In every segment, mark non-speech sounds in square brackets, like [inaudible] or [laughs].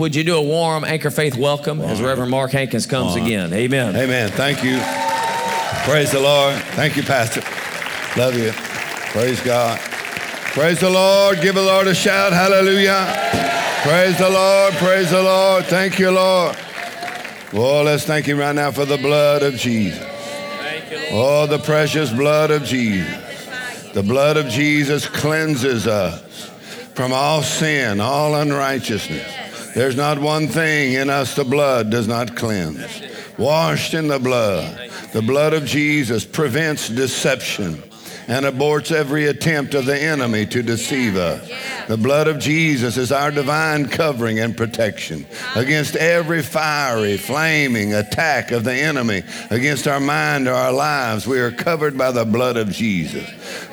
Would you do a warm Anchor Faith welcome as Reverend Mark Hankins comes again? Amen. Amen. Thank you. Praise the Lord. Thank you, Pastor. Love you. Praise God. Praise the Lord. Give the Lord a shout. Hallelujah. Praise the Lord. Praise the Lord. Thank you, Lord. Oh, let's thank Him right now for the blood of Jesus. Oh, the precious blood of Jesus. The blood of Jesus cleanses us from all sin, all unrighteousness. There's not one thing in us the blood does not cleanse. Washed in the blood. The blood of Jesus prevents deception and aborts every attempt of the enemy to deceive us. The blood of Jesus is our divine covering and protection against every fiery, flaming attack of the enemy against our mind or our lives. We are covered by the blood of Jesus.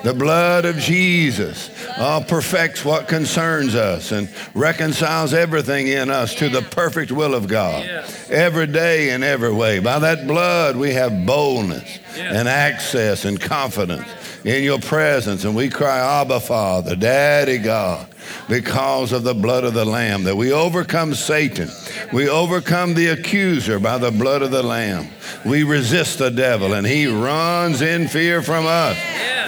The blood of Jesus uh, perfects what concerns us and reconciles everything in us to the perfect will of God every day and every way. By that blood, we have boldness and access and confidence in your presence. And we cry, Abba, Father, Daddy God, because of the blood of the Lamb, that we overcome Satan. We overcome the accuser by the blood of the Lamb. We resist the devil, and he runs in fear from us.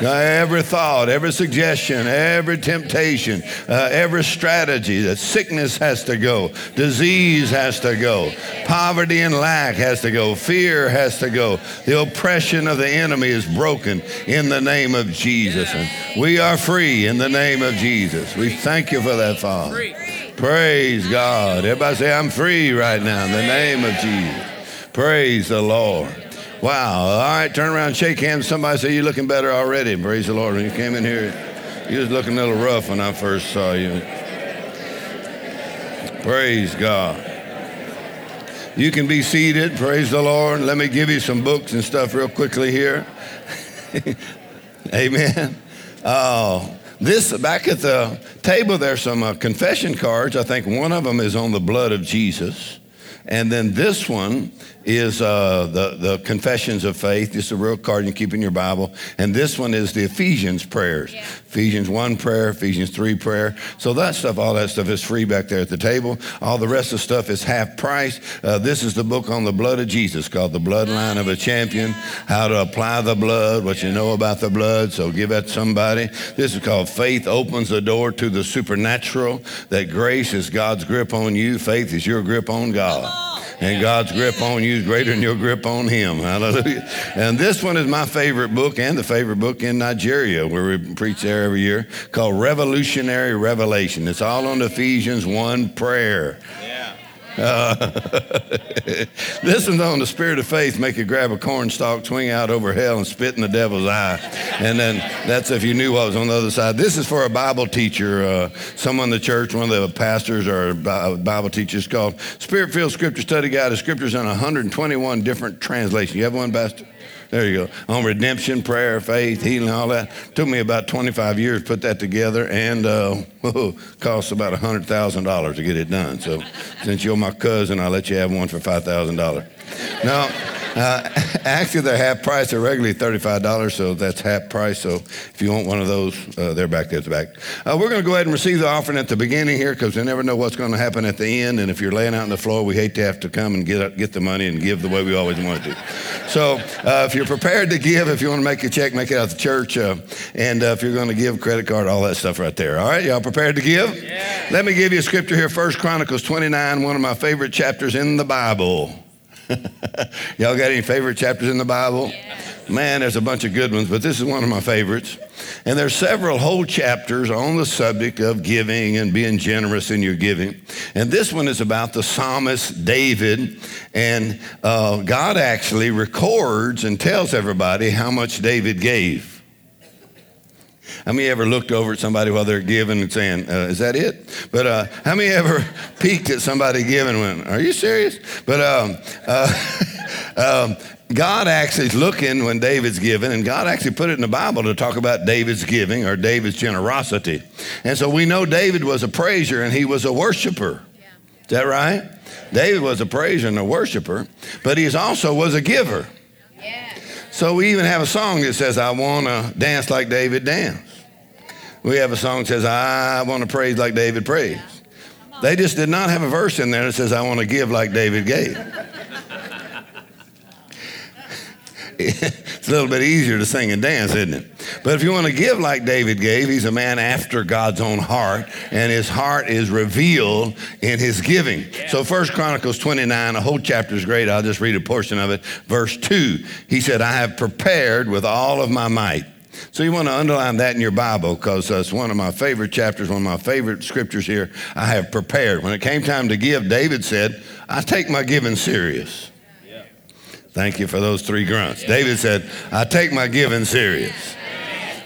Uh, every thought, every suggestion, every temptation, uh, every strategy that sickness has to go, disease has to go, poverty and lack has to go, fear has to go. The oppression of the enemy is broken in the name of Jesus. And we are free in the name of Jesus. We thank you for that, Father. Praise God. Everybody say, I'm free right now in the name of Jesus. Praise the Lord. Wow. All right, turn around, shake hands. Somebody say, You're looking better already. Praise the Lord. When you came in here, you was looking a little rough when I first saw you. Praise God. You can be seated. Praise the Lord. Let me give you some books and stuff real quickly here. [laughs] Amen. Oh, this back at the table, there's some uh, confession cards. I think one of them is on the blood of Jesus. And then this one is uh, the, the Confessions of Faith. Just a real card you keep in your Bible. And this one is the Ephesians prayers. Yeah. Ephesians 1 prayer, Ephesians 3 prayer. So that stuff, all that stuff is free back there at the table. All the rest of the stuff is half price. Uh, this is the book on the blood of Jesus called The Bloodline of a Champion, how to apply the blood, what you know about the blood. So give that to somebody. This is called Faith Opens the Door to the Supernatural, that grace is God's grip on you, faith is your grip on God and God's grip on you is greater than your grip on Him. [laughs] Hallelujah. And this one is my favorite book and the favorite book in Nigeria, where we preach there every year, called Revolutionary Revelation. It's all on Ephesians 1 prayer. Uh, [laughs] this one's on the spirit of faith. Make you grab a cornstalk, swing out over hell, and spit in the devil's eye. And then that's if you knew what was on the other side. This is for a Bible teacher, uh, someone in the church, one of the pastors or Bible teachers called Spirit Filled Scripture Study Guide of Scriptures in 121 different translations. You have one, Pastor? There you go. On redemption, prayer, faith, healing, all that. Took me about 25 years to put that together and uh, [laughs] whoa, cost about $100,000 to get it done. So since you're my cousin, I'll let you have one for $5,000. Now, uh, [laughs] actually, they're half price. They're regularly $35, so that's half price. So if you want one of those, uh, they're back there at the back. Uh, we're going to go ahead and receive the offering at the beginning here because we never know what's going to happen at the end. And if you're laying out on the floor, we hate to have to come and get, get the money and give the way we always want to. So uh, if you're prepared to give, if you want to make a check, make it out the church. Uh, and uh, if you're going to give credit card, all that stuff right there. All right, y'all prepared to give? Yeah. Let me give you a scripture here, First Chronicles 29, one of my favorite chapters in the Bible. [laughs] Y'all got any favorite chapters in the Bible? Man, there's a bunch of good ones, but this is one of my favorites. And there's several whole chapters on the subject of giving and being generous in your giving. And this one is about the psalmist David. And uh, God actually records and tells everybody how much David gave. How many ever looked over at somebody while they're giving and saying, uh, "Is that it?" But uh, how many ever [laughs] peeked at somebody giving and went, "Are you serious?" But um, uh, [laughs] um, God actually is looking when David's giving, and God actually put it in the Bible to talk about David's giving or David's generosity. And so we know David was a praiser and he was a worshiper. Yeah. Is that right? David was a praiser and a worshiper, but he also was a giver. Yeah. So we even have a song that says, I want to dance like David danced. We have a song that says, I want to praise like David praised. They just did not have a verse in there that says, I want to give like David gave. [laughs] it's a little bit easier to sing and dance, isn't it? But if you want to give like David gave, he's a man after God's own heart, and his heart is revealed in his giving. Yeah. So First Chronicles 29, a whole chapter is great. I'll just read a portion of it. Verse 2, he said, I have prepared with all of my might. So you want to underline that in your Bible because uh, it's one of my favorite chapters, one of my favorite scriptures here. I have prepared. When it came time to give, David said, I take my giving serious. Thank you for those three grunts. David said, I take my giving serious.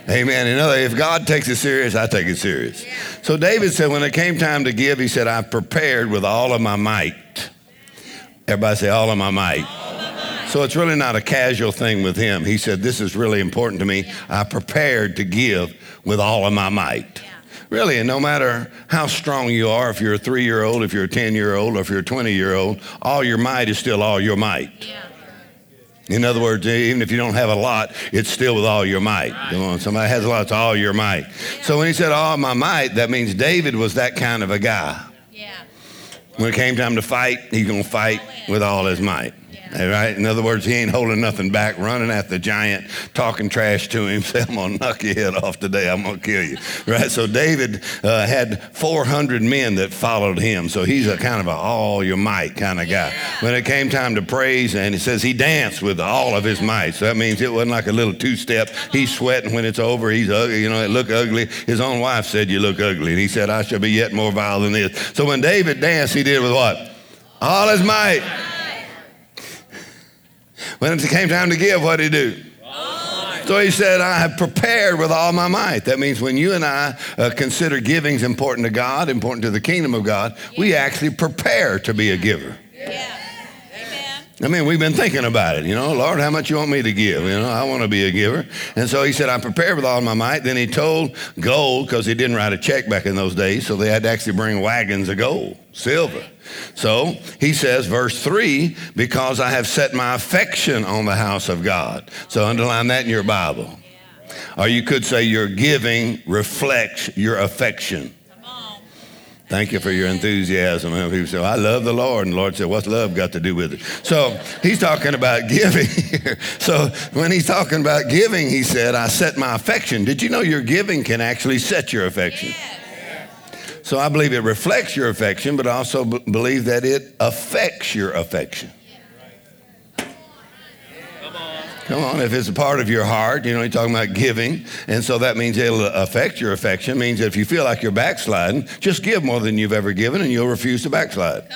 Amen. In other, if God takes it serious, I take it serious. So David said, when it came time to give, he said, I prepared with all of my might. Everybody say, all of my might. So it's really not a casual thing with him. He said, This is really important to me. I prepared to give with all of my might. Really, and no matter how strong you are, if you're a three year old, if you're a 10 year old, or if you're a 20 year old, all your might is still all your might. Yeah. In other words, even if you don't have a lot, it's still with all your might. Come on, somebody has a lot, it's all your might. So when he said all my might, that means David was that kind of a guy. Yeah. When it came time to fight, he's going to fight with all his might. Right? In other words, he ain't holding nothing back, running at the giant, talking trash to him, saying, [laughs] I'm going to knock your head off today. I'm going to kill you. Right? So David uh, had 400 men that followed him. So he's a kind of a all your might kind of guy. When it came time to praise, and it says he danced with all of his might. So that means it wasn't like a little two step. He's sweating when it's over. He's ugly. You know, it look ugly. His own wife said, You look ugly. And he said, I shall be yet more vile than this. So when David danced, he did with what? All his might. When it came time to give, what did he do? So he said, I have prepared with all my might. That means when you and I uh, consider giving is important to God, important to the kingdom of God, yeah. we actually prepare to be a giver. Yeah. I mean, we've been thinking about it, you know, Lord, how much you want me to give? You know, I want to be a giver. And so he said, I'm prepared with all my might. Then he told gold, because he didn't write a check back in those days, so they had to actually bring wagons of gold, silver. So he says, verse 3, because I have set my affection on the house of God. So underline that in your Bible. Or you could say, your giving reflects your affection. Thank you for your enthusiasm. And people say, I love the Lord. And the Lord said, What's love got to do with it? So he's talking about [laughs] giving here. So when he's talking about giving, he said, I set my affection. Did you know your giving can actually set your affection? So I believe it reflects your affection, but I also b- believe that it affects your affection. Come on, if it's a part of your heart, you know, you're talking about giving, and so that means it'll affect your affection. It means that if you feel like you're backsliding, just give more than you've ever given, and you'll refuse to backslide.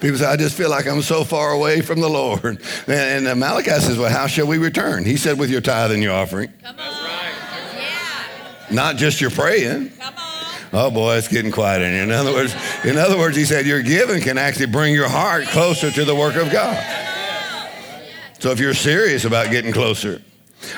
People say, I just feel like I'm so far away from the Lord. And, and Malachi says, Well, how shall we return? He said, With your tithe and your offering. Come on. Not just your praying. Come on. Oh boy, it's getting quiet in here. In other words, in other words, he said your giving can actually bring your heart closer to the work of God. So if you're serious about getting closer,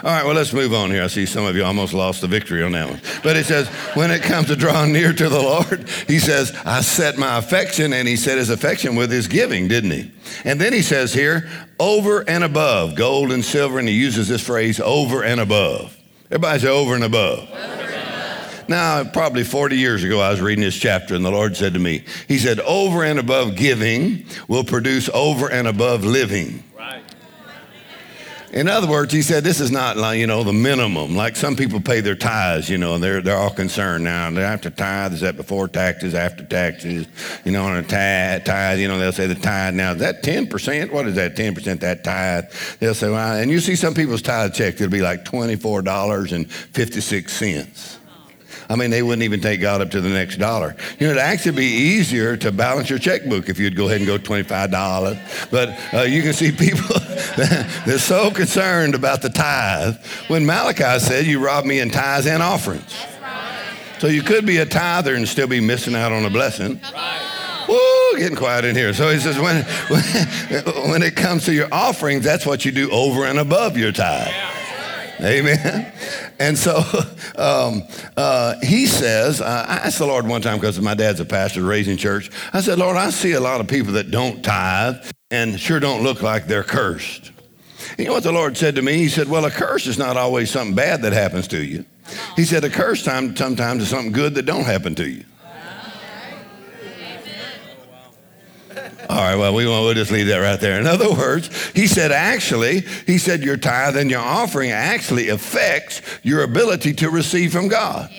all right, well, let's move on here. I see some of you almost lost the victory on that one. But it says, when it comes to drawing near to the Lord, he says, I set my affection, and he set his affection with his giving, didn't he? And then he says here, over and above, gold and silver, and he uses this phrase, over and above. Everybody say over and above. Over now, probably 40 years ago, I was reading this chapter, and the Lord said to me, He said, over and above giving will produce over and above living. In other words, he said, this is not like, you know, the minimum. Like some people pay their tithes, you know, they're, they're all concerned now. They have to tithe. Is that before taxes, after taxes? You know, on a tithe, tithe, you know, they'll say the tithe now. Is that 10%? What is that, 10% that tithe? They'll say, well, and you see some people's tithe check, it'll be like $24.56. I mean, they wouldn't even take God up to the next dollar. You know, it'd actually be easier to balance your checkbook if you'd go ahead and go $25. But uh, you can see people, [laughs] [laughs] they're so concerned about the tithe. When Malachi said, You rob me in tithes and offerings. So you could be a tither and still be missing out on a blessing. Woo, getting quiet in here. So he says, when, when, [laughs] when it comes to your offerings, that's what you do over and above your tithe. Amen. And so [laughs] um, uh, he says, uh, I asked the Lord one time because my dad's a pastor raising church. I said, Lord, I see a lot of people that don't tithe and sure don't look like they're cursed. You know what the Lord said to me? He said, Well, a curse is not always something bad that happens to you. He said, a curse time sometimes is something good that don't happen to you. All right, well, we won't, we'll just leave that right there. In other words, he said, actually, he said, your tithe and your offering actually affects your ability to receive from God.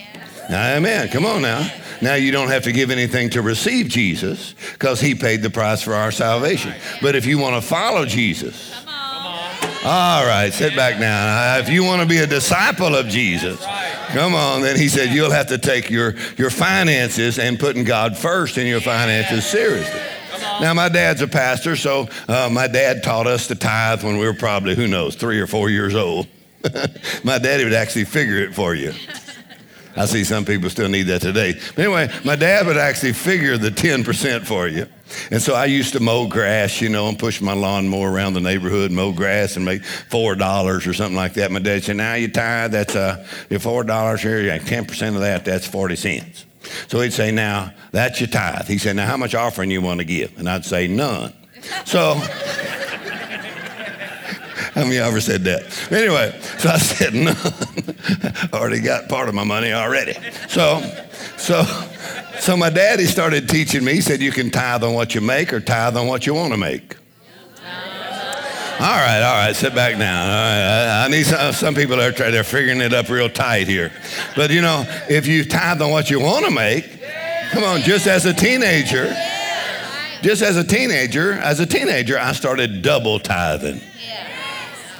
Amen. Come on now. Now, you don't have to give anything to receive Jesus because he paid the price for our salvation. But if you want to follow Jesus, all right, sit back now. If you want to be a disciple of Jesus, come on, then he said you'll have to take your, your finances and putting God first in your finances seriously. Now, my dad's a pastor, so uh, my dad taught us to tithe when we were probably, who knows, three or four years old. [laughs] my daddy would actually figure it for you. [laughs] I see some people still need that today. But anyway, my dad would actually figure the 10% for you. And so I used to mow grass, you know, and push my lawnmower around the neighborhood, mow grass, and make four dollars or something like that. My dad said, "Now you tithe. That's uh, your four dollars here. Yeah, ten percent of that. That's forty cents." So he'd say, "Now that's your tithe." He said, "Now how much offering you want to give?" And I'd say, "None." So. How many ever said that? Anyway, so I said none. [laughs] already got part of my money already. So, so, so my daddy started teaching me. He said you can tithe on what you make or tithe on what you want to make. All right, all right, sit back down. Right, I, I need some, some people are trying, they're figuring it up real tight here. But you know, if you tithe on what you want to make, come on, just as a teenager, just as a teenager, as a teenager, I started double tithing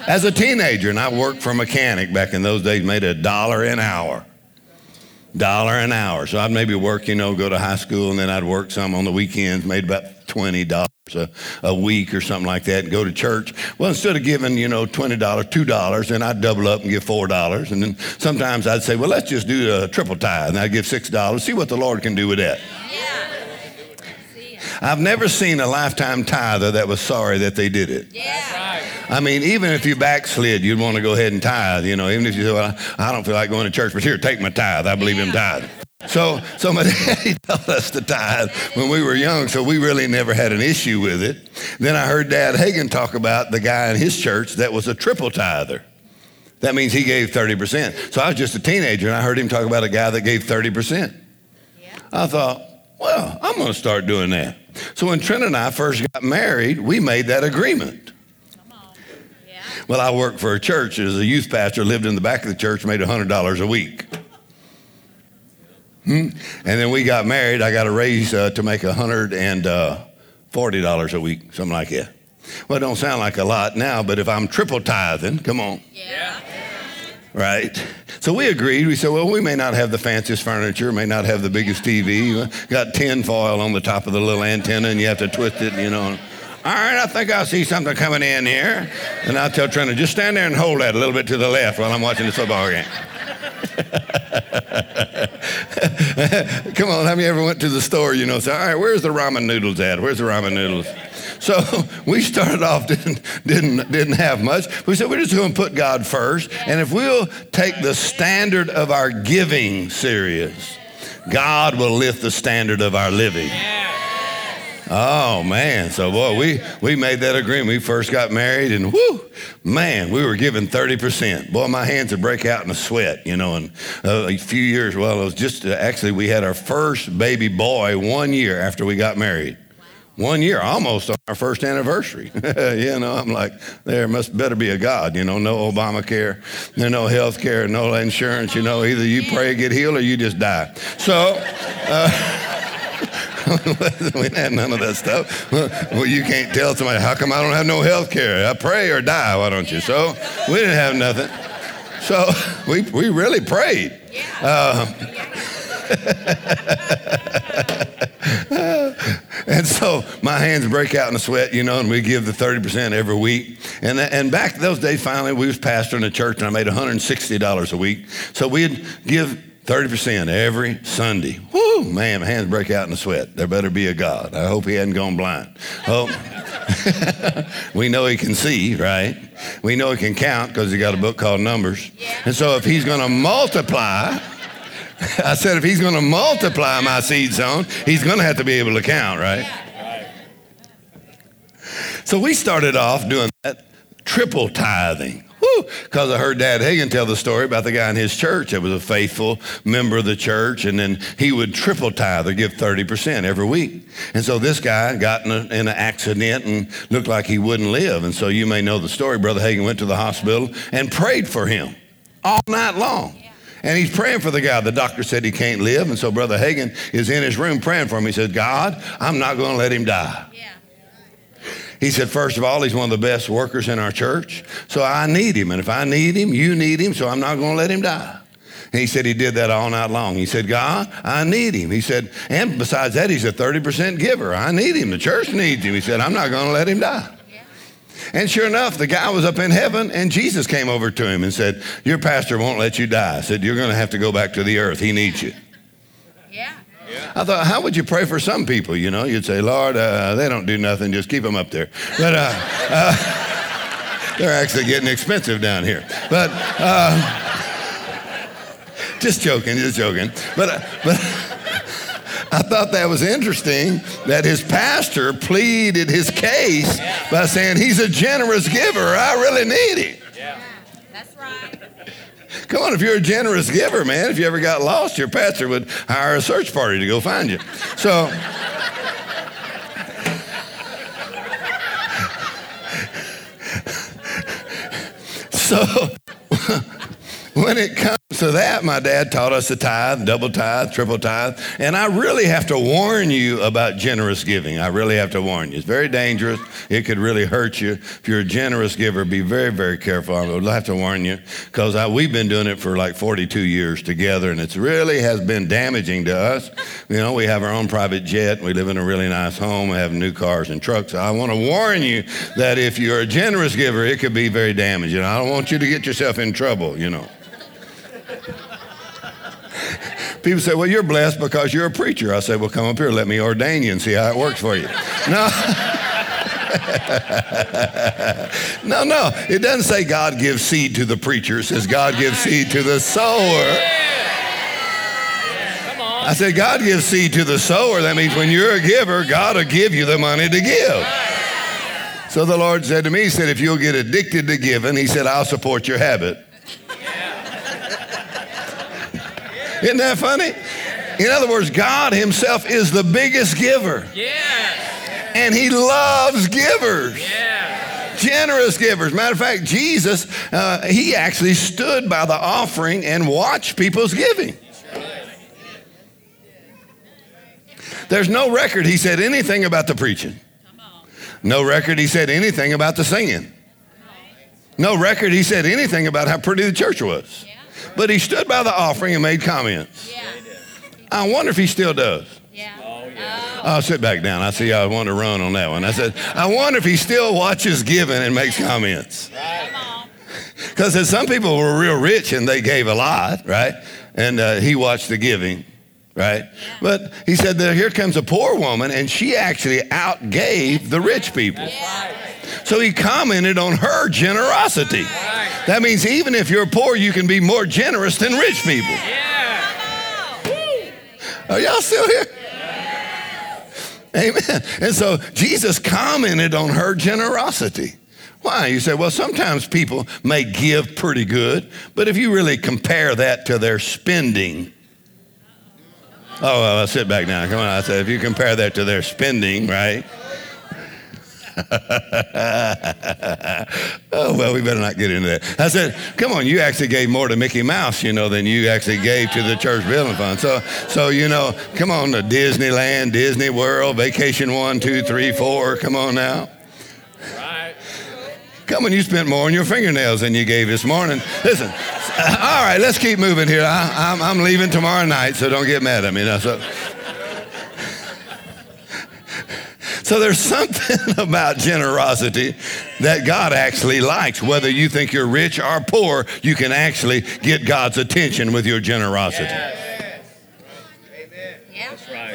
as a teenager, and I worked for a mechanic back in those days, made a dollar an hour. Dollar an hour. So I'd maybe work, you know, go to high school, and then I'd work some on the weekends, made about $20 a, a week or something like that, and go to church. Well, instead of giving, you know, $20, $2, then I'd double up and give $4. And then sometimes I'd say, well, let's just do a triple tithe, and I'd give $6. See what the Lord can do with that. Yeah. I've never seen a lifetime tither that was sorry that they did it. Yeah. I mean, even if you backslid, you'd want to go ahead and tithe, you know, even if you say, well, I don't feel like going to church, but here, take my tithe. I believe in tithe. So, so my [laughs] daddy taught us to tithe when we were young, so we really never had an issue with it. Then I heard Dad Hagin talk about the guy in his church that was a triple tither. That means he gave 30%. So I was just a teenager and I heard him talk about a guy that gave 30%. Yeah. I thought, well, I'm going to start doing that. So when Trina and I first got married, we made that agreement. Yeah. Well, I worked for a church as a youth pastor, lived in the back of the church, made $100 a week. Hmm? And then we got married. I got a raise uh, to make $140 uh, a week, something like that. Well, it don't sound like a lot now, but if I'm triple tithing, come on. Yeah right? So we agreed. We said, well, we may not have the fanciest furniture, may not have the biggest TV. Got tin foil on the top of the little antenna, and you have to twist it, you know. All right, I think I see something coming in here. And I'll tell Trina, just stand there and hold that a little bit to the left while I'm watching the football game. [laughs] Come on, have you ever went to the store, you know, say, all right, where's the ramen noodles at? Where's the ramen noodles? So [laughs] we started off didn't didn't didn't have much. We said we're just going to put God first, and if we'll take the standard of our giving serious, God will lift the standard of our living. Oh man, so boy, we we made that agreement. We first got married, and whoo, man, we were giving thirty percent. Boy, my hands would break out in a sweat, you know. And uh, a few years, well, it was just uh, actually we had our first baby boy one year after we got married one year almost on our first anniversary. [laughs] you know, I'm like, there must better be a God, you know, no Obamacare, no health care, no insurance, you know, either you pray, get healed, or you just die. So, uh, [laughs] we had none of that stuff. Well, you can't tell somebody, how come I don't have no health care? I pray or die, why don't you? So we didn't have nothing. So [laughs] we, we really prayed. Uh, [laughs] and so my hands break out in a sweat, you know, and we give the 30% every week. And, and back those days, finally, we was pastoring a church, and I made $160 a week. So we'd give 30% every Sunday. Whoo, man, my hands break out in a sweat. There better be a God. I hope he hadn't gone blind. Oh, [laughs] we know he can see, right? We know he can count because he got a book called Numbers. And so if he's going to multiply, I said, if he's going to multiply my seed zone, he's going to have to be able to count, right? So we started off doing that triple tithing. Because I heard Dad Hagin tell the story about the guy in his church that was a faithful member of the church, and then he would triple tithe or give 30% every week. And so this guy got in, a, in an accident and looked like he wouldn't live. And so you may know the story. Brother Hagin went to the hospital and prayed for him all night long. And he's praying for the guy. The doctor said he can't live. And so Brother Hagin is in his room praying for him. He said, God, I'm not going to let him die. Yeah. He said, first of all, he's one of the best workers in our church. So I need him. And if I need him, you need him. So I'm not going to let him die. And he said he did that all night long. He said, God, I need him. He said, and besides that, he's a 30% giver. I need him. The church needs him. He said, I'm not going to let him die. And sure enough, the guy was up in heaven, and Jesus came over to him and said, Your pastor won't let you die. I said, You're going to have to go back to the earth. He needs you. Yeah. I thought, how would you pray for some people? You know, you'd say, Lord, uh, they don't do nothing, just keep them up there. But uh, uh, [laughs] they're actually getting expensive down here. But uh, [laughs] just joking, just joking. But, uh, but [laughs] I thought that was interesting that his pastor pleaded his case by saying, He's a generous giver. I really need him. Yeah, that's right. Come on, if you're a generous giver, man, if you ever got lost, your pastor would hire a search party to go find you. So, [laughs] so [laughs] when it comes to that, my dad taught us to tithe, double tithe, triple tithe. And I really have to warn you about generous giving. I really have to warn you. It's very dangerous. It could really hurt you. If you're a generous giver, be very, very careful. I would have to warn you because we've been doing it for like 42 years together and it really has been damaging to us. You know, we have our own private jet. We live in a really nice home. We have new cars and trucks. I want to warn you that if you're a generous giver, it could be very damaging. I don't want you to get yourself in trouble, you know. People say, well, you're blessed because you're a preacher. I say, well, come up here, let me ordain you and see how it works for you. [laughs] No. [laughs] no, no. It doesn't say God gives seed to the preacher. It says God gives seed to the sower. I said, God gives seed to the sower. That means when you're a giver, God will give you the money to give. So the Lord said to me, He said, if you'll get addicted to giving, He said, I'll support your habit. [laughs] Isn't that funny? In other words, God Himself is the biggest giver. Yes. And He loves givers. Yes. Generous givers. Matter of fact, Jesus, uh, He actually stood by the offering and watched people's giving. There's no record he said anything about the preaching. No record he said anything about the singing. No record he said anything about how pretty the church was. But he stood by the offering and made comments. Yeah. I wonder if he still does. Yeah. Oh, yeah. I'll sit back down. I see I want to run on that one. I said, I wonder if he still watches giving and makes comments. Because some people were real rich and they gave a lot, right? And uh, he watched the giving, right? Yeah. But he said that here comes a poor woman and she actually outgave the rich people. Yeah. So he commented on her generosity. That means even if you're poor, you can be more generous than rich people. Yeah. Are y'all still here? Amen. And so Jesus commented on her generosity. Why? You say, well, sometimes people may give pretty good, but if you really compare that to their spending, oh, well, I'll sit back now. Come on. I said, if you compare that to their spending, right? [laughs] oh, well, we better not get into that. I said, come on, you actually gave more to Mickey Mouse, you know, than you actually gave to the church building fund. So, so you know, come on to Disneyland, Disney World, Vacation One, Two, Three, Four. Come on now. Right. Come on, you spent more on your fingernails than you gave this morning. Listen, all right, let's keep moving here. I, am leaving tomorrow night, so don't get mad at me. Now, so, So there's something [laughs] about generosity that God actually likes. Whether you think you're rich or poor, you can actually get God's attention with your generosity. Yes. Yeah. That's right.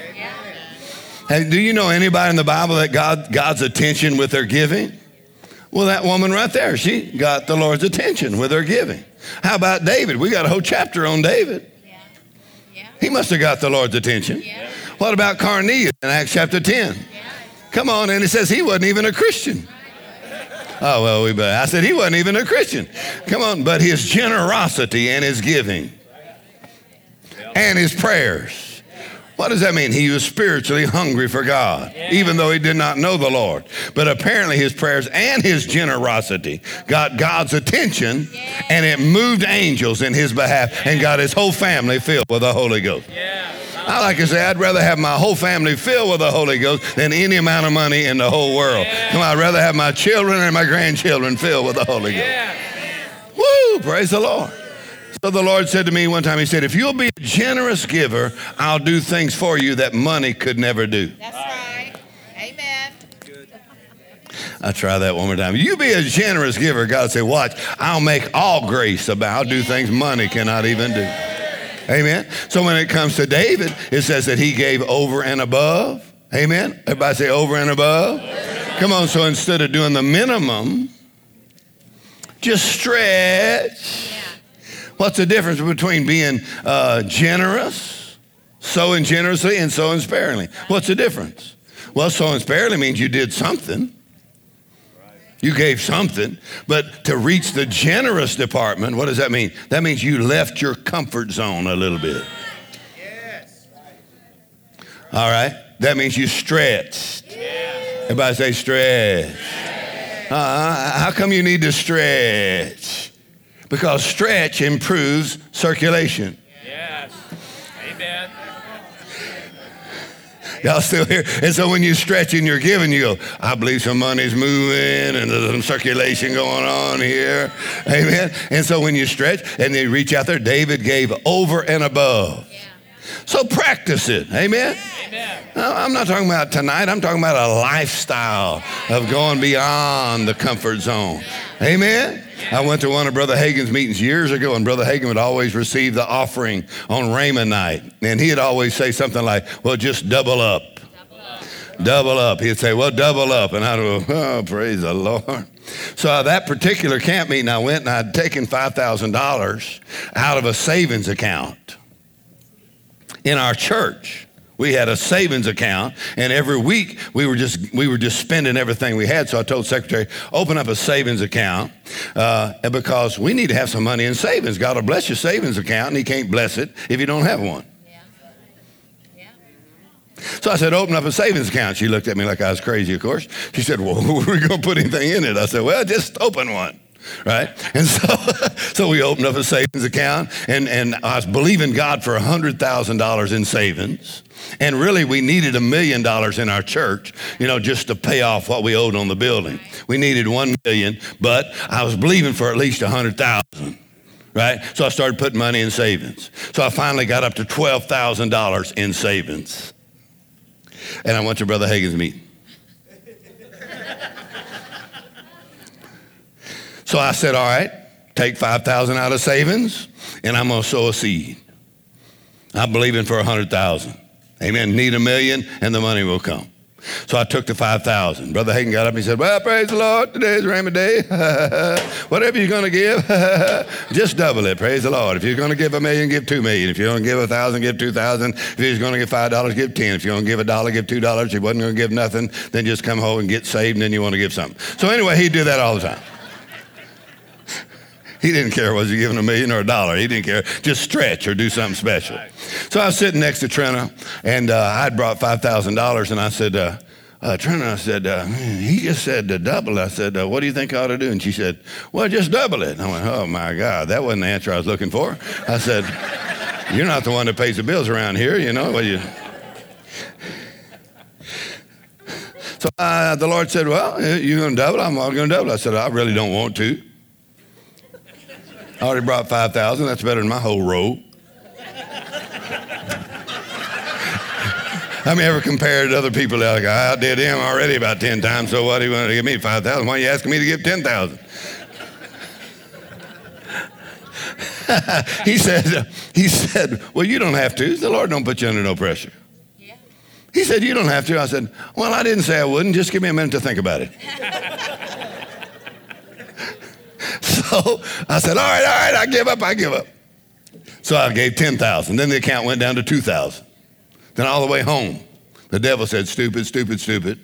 Hey, do you know anybody in the Bible that got God's attention with their giving? Well, that woman right there, she got the Lord's attention with her giving. How about David? We got a whole chapter on David. Yeah. Yeah. He must have got the Lord's attention. Yeah. What about Cornelius in Acts chapter 10? Come on, and it says he wasn't even a Christian. Oh, well, we better. I said, he wasn't even a Christian. Come on, but his generosity and his giving and his prayers. What does that mean? He was spiritually hungry for God, even though he did not know the Lord. But apparently, his prayers and his generosity got God's attention, and it moved angels in his behalf and got his whole family filled with the Holy Ghost. I like to say, I'd rather have my whole family filled with the Holy Ghost than any amount of money in the whole world. Come on, I'd rather have my children and my grandchildren filled with the Holy Ghost. Woo! Praise the Lord. So the Lord said to me one time, He said, If you'll be a generous giver, I'll do things for you that money could never do. That's right. Amen. I'll try that one more time. You be a generous giver. God said, Watch, I'll make all grace about. I'll do things money cannot even do. Amen. So when it comes to David, it says that he gave over and above. Amen. Everybody say over and above. Come on. So instead of doing the minimum, just stretch. What's the difference between being uh, generous, sowing generously, and sowing sparingly? What's the difference? Well, sowing sparingly means you did something. You gave something, but to reach the generous department, what does that mean? That means you left your comfort zone a little bit. All right? That means you stretched. Everybody say stretch. Uh, how come you need to stretch? Because stretch improves circulation. Yes. Amen. [laughs] Y'all still here? And so when you stretch and you're giving, you go, I believe some money's moving and there's some circulation going on here. Amen. And so when you stretch and they reach out there, David gave over and above. So practice it. Amen. Amen. I'm not talking about tonight. I'm talking about a lifestyle of going beyond the comfort zone. Amen. I went to one of Brother Hagin's meetings years ago, and Brother Hagin would always receive the offering on Rhema night. And he'd always say something like, Well, just double up. Double up. He'd say, Well, double up. And I'd go, Oh, praise the Lord. So uh, that particular camp meeting, I went and I'd taken $5,000 out of a savings account in our church. We had a savings account, and every week we were just we were just spending everything we had. So I told secretary, open up a savings account, uh, because we need to have some money in savings. God will bless your savings account, and He can't bless it if you don't have one. So I said, open up a savings account. She looked at me like I was crazy, of course. She said, well, [laughs] are we going to put anything in it? I said, well, just open one. Right? And so, [laughs] so we opened up a savings account, and, and I was believing God for $100,000 in savings. And really, we needed a million dollars in our church, you know, just to pay off what we owed on the building. We needed one million, but I was believing for at least a hundred thousand. Right? So I started putting money in savings. So I finally got up to $12,000 in savings. And I went to Brother Hagin's meeting. [laughs] So I said, all right, take 5,000 out of savings and I'm going to sow a seed. I'm believing for 100,000. Amen. Need a million and the money will come. So I took the 5,000. Brother Hagin got up and he said, well, praise the Lord. Today's Rhema Day. [laughs] Whatever you're going to give, [laughs] just double it. Praise the Lord. If you're going to give a million, give two million. If you're going to give a thousand, give two thousand. If you're going to give five dollars, give ten. If you're going to give a dollar, give two dollars. If you wasn't going to give nothing, then just come home and get saved and then you want to give something. So anyway, he did that all the time. He didn't care was he giving a million or a dollar. He didn't care. Just stretch or do something special. So I was sitting next to Trina, and uh, I'd brought five thousand dollars, and I said, uh, uh, Trina, I said, uh, he just said to double. I said, uh, what do you think I ought to do? And she said, well, just double it. And I went, oh my God, that wasn't the answer I was looking for. I said, you're not the one that pays the bills around here, you know. Well, you. So uh, the Lord said, well, you're going to double. I'm going to double. I said, I really don't want to. I already brought 5,000. That's better than my whole row. How many ever compared to other people like, I outdid him already about 10 times, so what, he wanted to give me 5,000? Why are you asking me to give 10,000? [laughs] he said, he said, well, you don't have to. The Lord don't put you under no pressure. He said, you don't have to. I said, well, I didn't say I wouldn't. Just give me a minute to think about it. [laughs] So [laughs] I said, all right, all right, I give up, I give up. So I gave 10,000. Then the account went down to 2,000. Then all the way home, the devil said, stupid, stupid, stupid.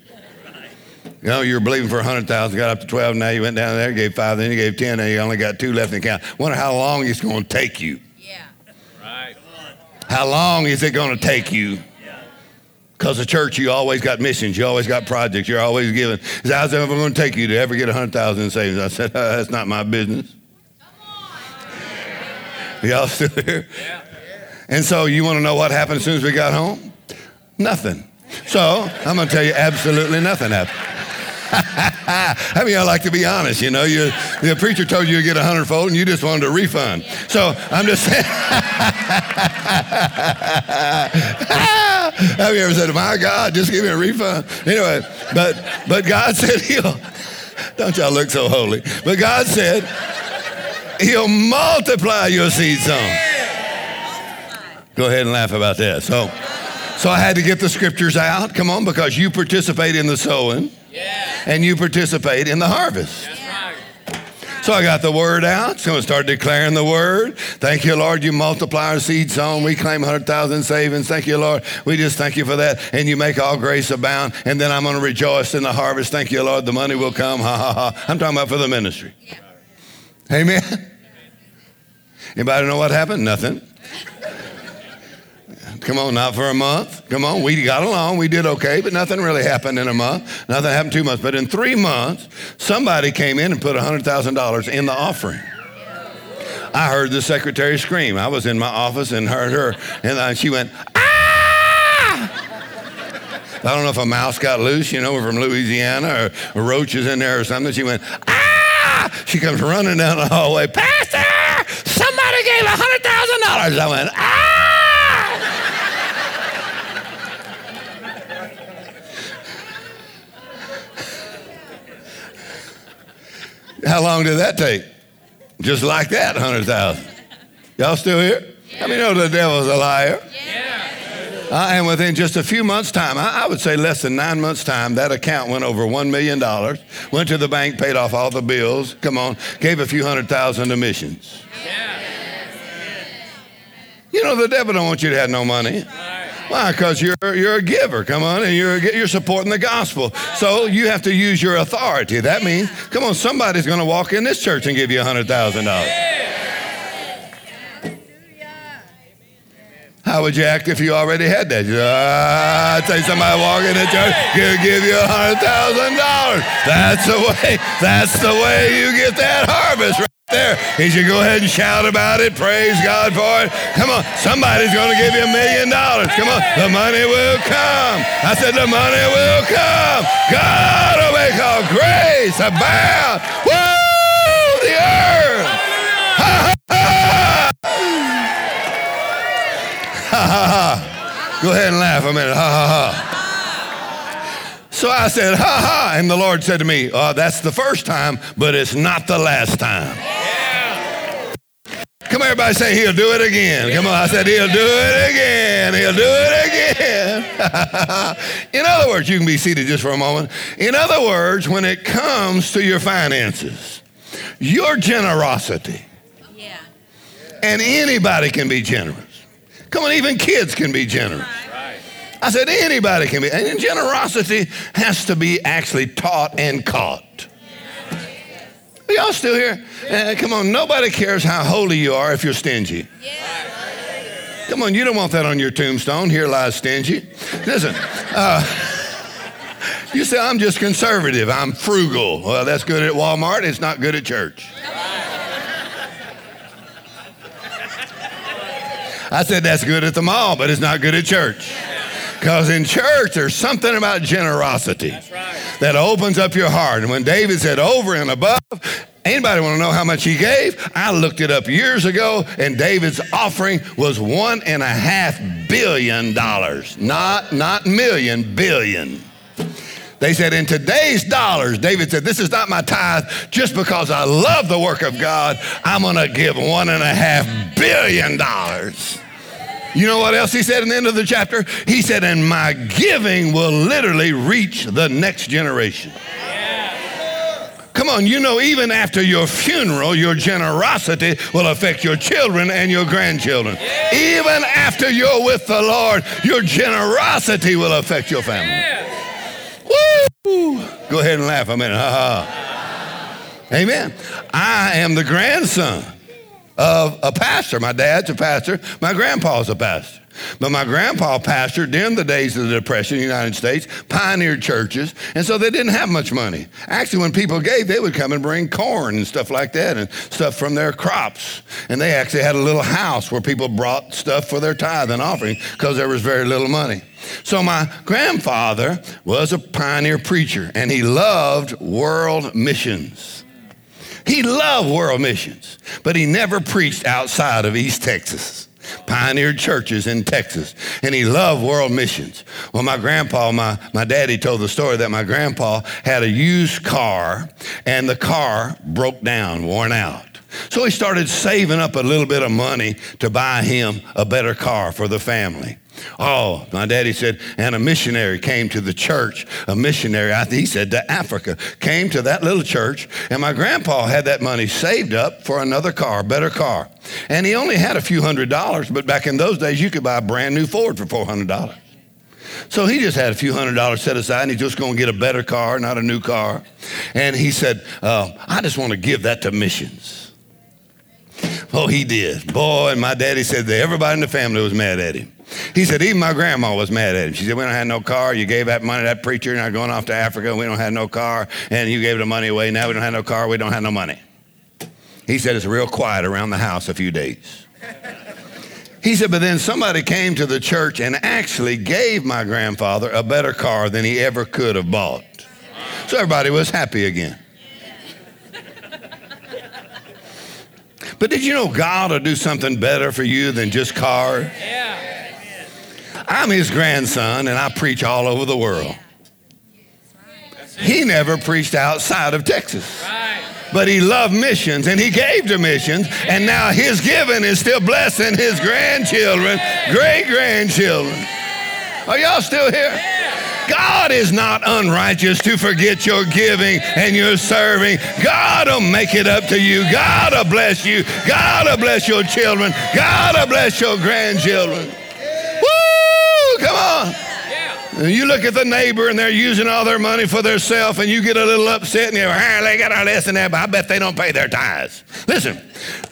You know, you were believing for 100,000, got up to 12, now you went down there, gave five, then you gave 10, and you only got two left in the account. Wonder how long it's going to take you. Yeah. Right. How long is it going to take you? Because the church, you always got missions, you always got projects, you're always giving. Is how's it ever going to take you to ever get 100,000 in savings? I said, uh, [laughs] that's not my business. Y'all still here? Yeah. And so you want to know what happened as soon as we got home? Nothing. So I'm going to tell you absolutely nothing happened. I mean, I like to be honest? You know, you, the preacher told you to get a hundredfold and you just wanted a refund. So I'm just saying. [laughs] Have you ever said, my God, just give me a refund? Anyway, but, but God [laughs] said he'll, don't y'all look so holy, but God said he'll multiply your seed sown. Go ahead and laugh about that. So, so I had to get the scriptures out. Come on, because you participate in the sowing and you participate in the harvest. So I got the word out. So I started declaring the word. Thank you, Lord. You multiply our seed sown. We claim 100,000 savings. Thank you, Lord. We just thank you for that. And you make all grace abound. And then I'm going to rejoice in the harvest. Thank you, Lord. The money will come. Ha, ha, ha. I'm talking about for the ministry. Amen. Anybody know what happened? Nothing. Come on, not for a month. Come on, we got along. We did okay, but nothing really happened in a month. Nothing happened two months. But in three months, somebody came in and put $100,000 in the offering. I heard the secretary scream. I was in my office and heard her, and she went, ah! I don't know if a mouse got loose, you know, we're from Louisiana, or a roach is in there or something. She went, ah! She comes running down the hallway, Pastor, somebody gave $100,000. I went, ah! How long did that take? Just like that, 100,000. Y'all still here? Yeah. How many know the devil's a liar? Yeah. Uh, and within just a few months' time, I, I, would say less than nine months' time, that account went over $1 million, went to the bank, paid off all the bills, come on, gave a few hundred thousand to missions. Yeah. You know, the devil don't want you to have no money. Why? Because you're, you're a giver, come on, and you're, you're supporting the gospel. So you have to use your authority. That means, come on, somebody's going to walk in this church and give you $100,000. How would you act if you already had that? Uh, I'd say somebody walk in the church, give, give you $100,000. That's the way, that's the way you get that harvest right there. He should go ahead and shout about it. Praise God for it. Come on, somebody's going to give you a million dollars. Come on, the money will come. I said the money will come. God will make all grace abound. Woo! The earth. Ha. Ha ha ha. Go ahead and laugh a minute. Ha ha ha. So I said, ha ha. And the Lord said to me, oh, that's the first time, but it's not the last time. Yeah. Come on, everybody say, he'll do it again. Come on, I said, he'll do it again. He'll do it again. [laughs] In other words, you can be seated just for a moment. In other words, when it comes to your finances, your generosity, yeah. and anybody can be generous. Come on, even kids can be generous. I said, anybody can be. And generosity has to be actually taught and caught. Are y'all still here? Uh, come on, nobody cares how holy you are if you're stingy. Come on, you don't want that on your tombstone. Here lies stingy. Listen, uh, you say, I'm just conservative, I'm frugal. Well, that's good at Walmart, it's not good at church. I said, that's good at the mall, but it's not good at church. Because in church, there's something about generosity right. that opens up your heart. And when David said over and above, Anybody want to know how much he gave? I looked it up years ago, and David's offering was one and a half billion dollars. Not, not million, billion. They said, in today's dollars, David said, This is not my tithe just because I love the work of God. I'm going to give one and a half billion dollars. You know what else he said in the end of the chapter? He said, and my giving will literally reach the next generation. Come on, you know, even after your funeral, your generosity will affect your children and your grandchildren. Yeah. Even after you're with the Lord, your generosity will affect your family. Yeah. Woo! Go ahead and laugh a minute. Ha ha. Amen. I am the grandson of a pastor. My dad's a pastor. My grandpa's a pastor. But my grandpa pastored during the days of the Depression in the United States, pioneered churches, and so they didn't have much money. Actually, when people gave, they would come and bring corn and stuff like that and stuff from their crops. And they actually had a little house where people brought stuff for their tithe and offering because there was very little money. So my grandfather was a pioneer preacher and he loved world missions. He loved world missions, but he never preached outside of East Texas pioneered churches in Texas, and he loved world missions. Well, my grandpa, my, my daddy told the story that my grandpa had a used car, and the car broke down, worn out. So he started saving up a little bit of money to buy him a better car for the family. Oh, my daddy said, and a missionary came to the church. A missionary, he said to Africa, came to that little church, and my grandpa had that money saved up for another car, better car. And he only had a few hundred dollars, but back in those days, you could buy a brand new Ford for $400. So he just had a few hundred dollars set aside, and he's just going to get a better car, not a new car. And he said, uh, I just want to give that to missions. Oh, he did. Boy, and my daddy said that everybody in the family was mad at him. He said, even my grandma was mad at him. She said, we don't have no car. You gave that money to that preacher, and I'm going off to Africa. We don't have no car. And you gave the money away. Now we don't have no car. We don't have no money. He said, it's real quiet around the house a few days. He said, but then somebody came to the church and actually gave my grandfather a better car than he ever could have bought. So everybody was happy again. But did you know God will do something better for you than just cars? Yeah. I'm his grandson and I preach all over the world. He never preached outside of Texas. But he loved missions and he gave to missions, and now his giving is still blessing his grandchildren, great grandchildren. Are y'all still here? God is not unrighteous to forget your giving and your serving. God will make it up to you. God will bless you. God will bless your children. God will bless your grandchildren. Woo! Come on. You look at the neighbor and they're using all their money for themselves, and you get a little upset and you're, ah, they got all this and that, but I bet they don't pay their tithes. Listen,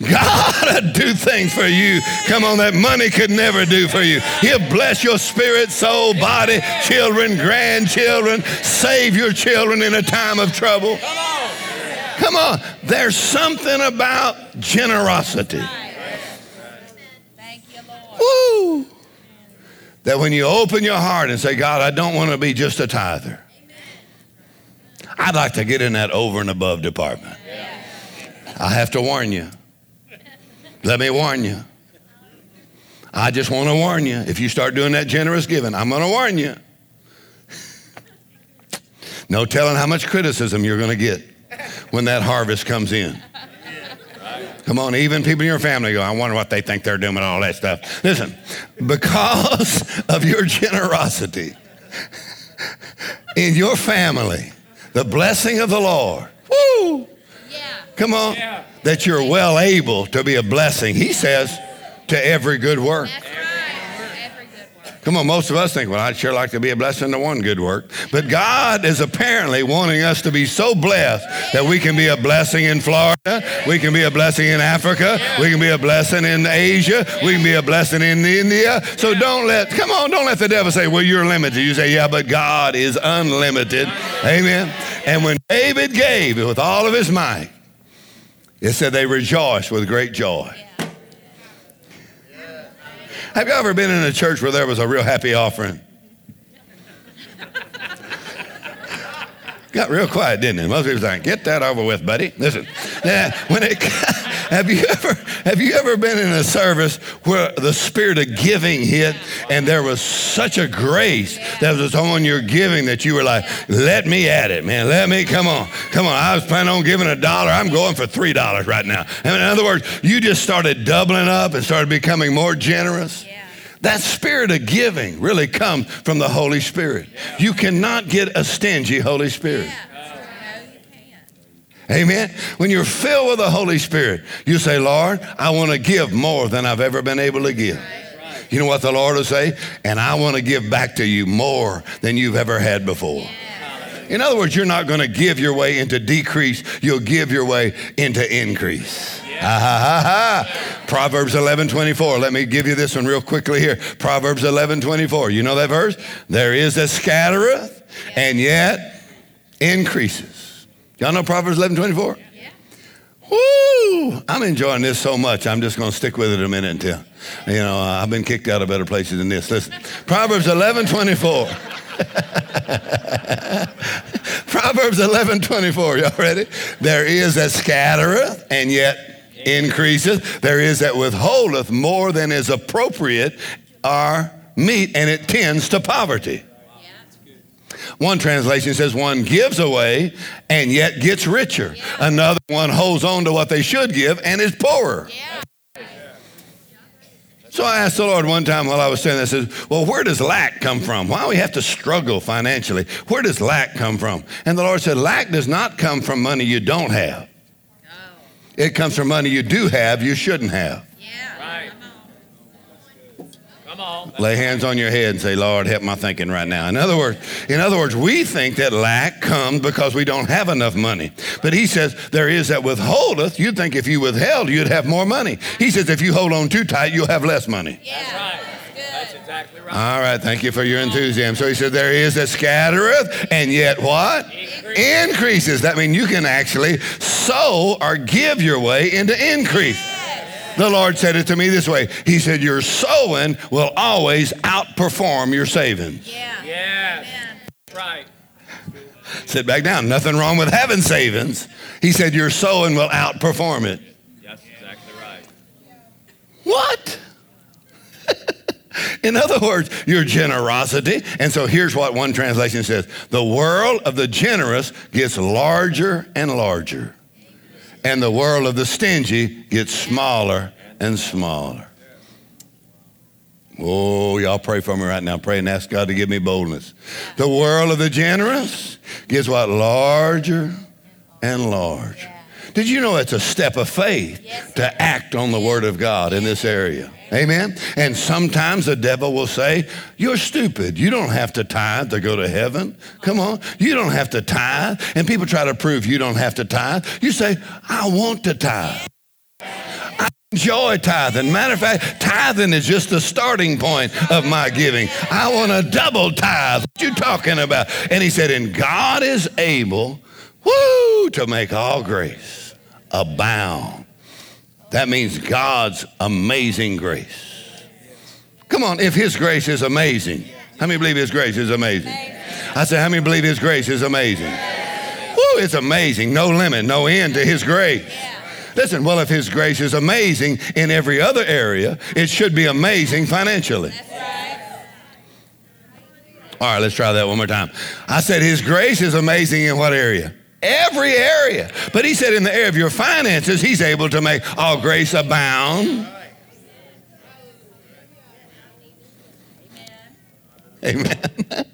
God will do things for you. Come on, that money could never do for you. He'll bless your spirit, soul, body, children, grandchildren, save your children in a time of trouble. Come on. Come on. There's something about generosity. Thank you, Lord. Woo! That when you open your heart and say, God, I don't want to be just a tither. I'd like to get in that over and above department. I have to warn you. Let me warn you. I just want to warn you. If you start doing that generous giving, I'm going to warn you. No telling how much criticism you're going to get when that harvest comes in. Come on, even people in your family go, I wonder what they think they're doing and all that stuff. Listen, because [laughs] of your generosity in your family, the blessing of the Lord, woo, yeah. come on, yeah. that you're well able to be a blessing. He says, to every good work. Come on, most of us think, well, I'd sure like to be a blessing to one good work. But God is apparently wanting us to be so blessed that we can be a blessing in Florida, we can be a blessing in Africa, we can be a blessing in Asia, we can be a blessing in India. So don't let, come on, don't let the devil say, well, you're limited. You say, yeah, but God is unlimited. Amen. And when David gave with all of his might, it said they rejoiced with great joy. Have you ever been in a church where there was a real happy offering? Got real quiet, didn't it? Most people saying, "Get that over with, buddy." Listen, now, when it [laughs] have you ever have you ever been in a service where the spirit of giving hit and there was such a grace that was on your giving that you were like, "Let me at it, man. Let me come on, come on." I was planning on giving a dollar. I'm going for three dollars right now. And in other words, you just started doubling up and started becoming more generous. That spirit of giving really comes from the Holy Spirit. You cannot get a stingy Holy Spirit. Amen. When you're filled with the Holy Spirit, you say, Lord, I want to give more than I've ever been able to give. You know what the Lord will say? And I want to give back to you more than you've ever had before. In other words, you're not going to give your way into decrease, you'll give your way into increase. Ha, ha, ha, ha. Proverbs 11, 24. Let me give you this one real quickly here. Proverbs 11, 24. You know that verse? There is a scattereth and yet increases. Y'all know Proverbs 11, 24? Woo! I'm enjoying this so much. I'm just going to stick with it a minute until, you know, uh, I've been kicked out of better places than this. Listen, Proverbs 11, 24. [laughs] Proverbs 11, 24. Y'all ready? There is that scattereth and yet increaseth. There is that withholdeth more than is appropriate our meat, and it tends to poverty. One translation says one gives away and yet gets richer. Another one holds on to what they should give and is poorer. So I asked the Lord one time while I was saying this, I said, well, where does lack come from? Why do we have to struggle financially? Where does lack come from? And the Lord said, lack does not come from money you don't have. It comes from money you do have, you shouldn't have. Come on. Lay hands on your head and say, Lord, help my thinking right now. In other words, in other words, we think that lack comes because we don't have enough money. But he says there is that withholdeth. You'd think if you withheld, you'd have more money. He says if you hold on too tight, you'll have less money. That's right. That's exactly right. All right, thank you for your enthusiasm. So he said, There is that scattereth, and yet what? Increases. That means you can actually sow or give your way into increase. The Lord said it to me this way He said, Your sowing will always outperform your savings. Yeah. Yes. Amen. Right. Sit back down. Nothing wrong with having savings. He said, Your sowing will outperform it. That's exactly right. What? [laughs] In other words, your generosity. And so here's what one translation says The world of the generous gets larger and larger, and the world of the stingy gets smaller and smaller. Oh, y'all pray for me right now. Pray and ask God to give me boldness. The world of the generous gets what? Larger and larger. Did you know it's a step of faith to act on the word of God in this area? Amen. And sometimes the devil will say, You're stupid. You don't have to tithe to go to heaven. Come on. You don't have to tithe. And people try to prove you don't have to tithe. You say, I want to tithe. I enjoy tithing. Matter of fact, tithing is just the starting point of my giving. I want a double tithe. What you talking about? And he said, And God is able, woo, to make all grace abound. That means God's amazing grace. Come on, if His grace is amazing, how many believe His grace is amazing? I say, how many believe His grace is amazing? Woo, it's amazing. No limit, no end to His grace. Listen, well, if His grace is amazing in every other area, it should be amazing financially. All right, let's try that one more time. I said, His grace is amazing in what area? Every area. But He said, in the area of your finances, He's able to make all grace abound. Amen. [laughs]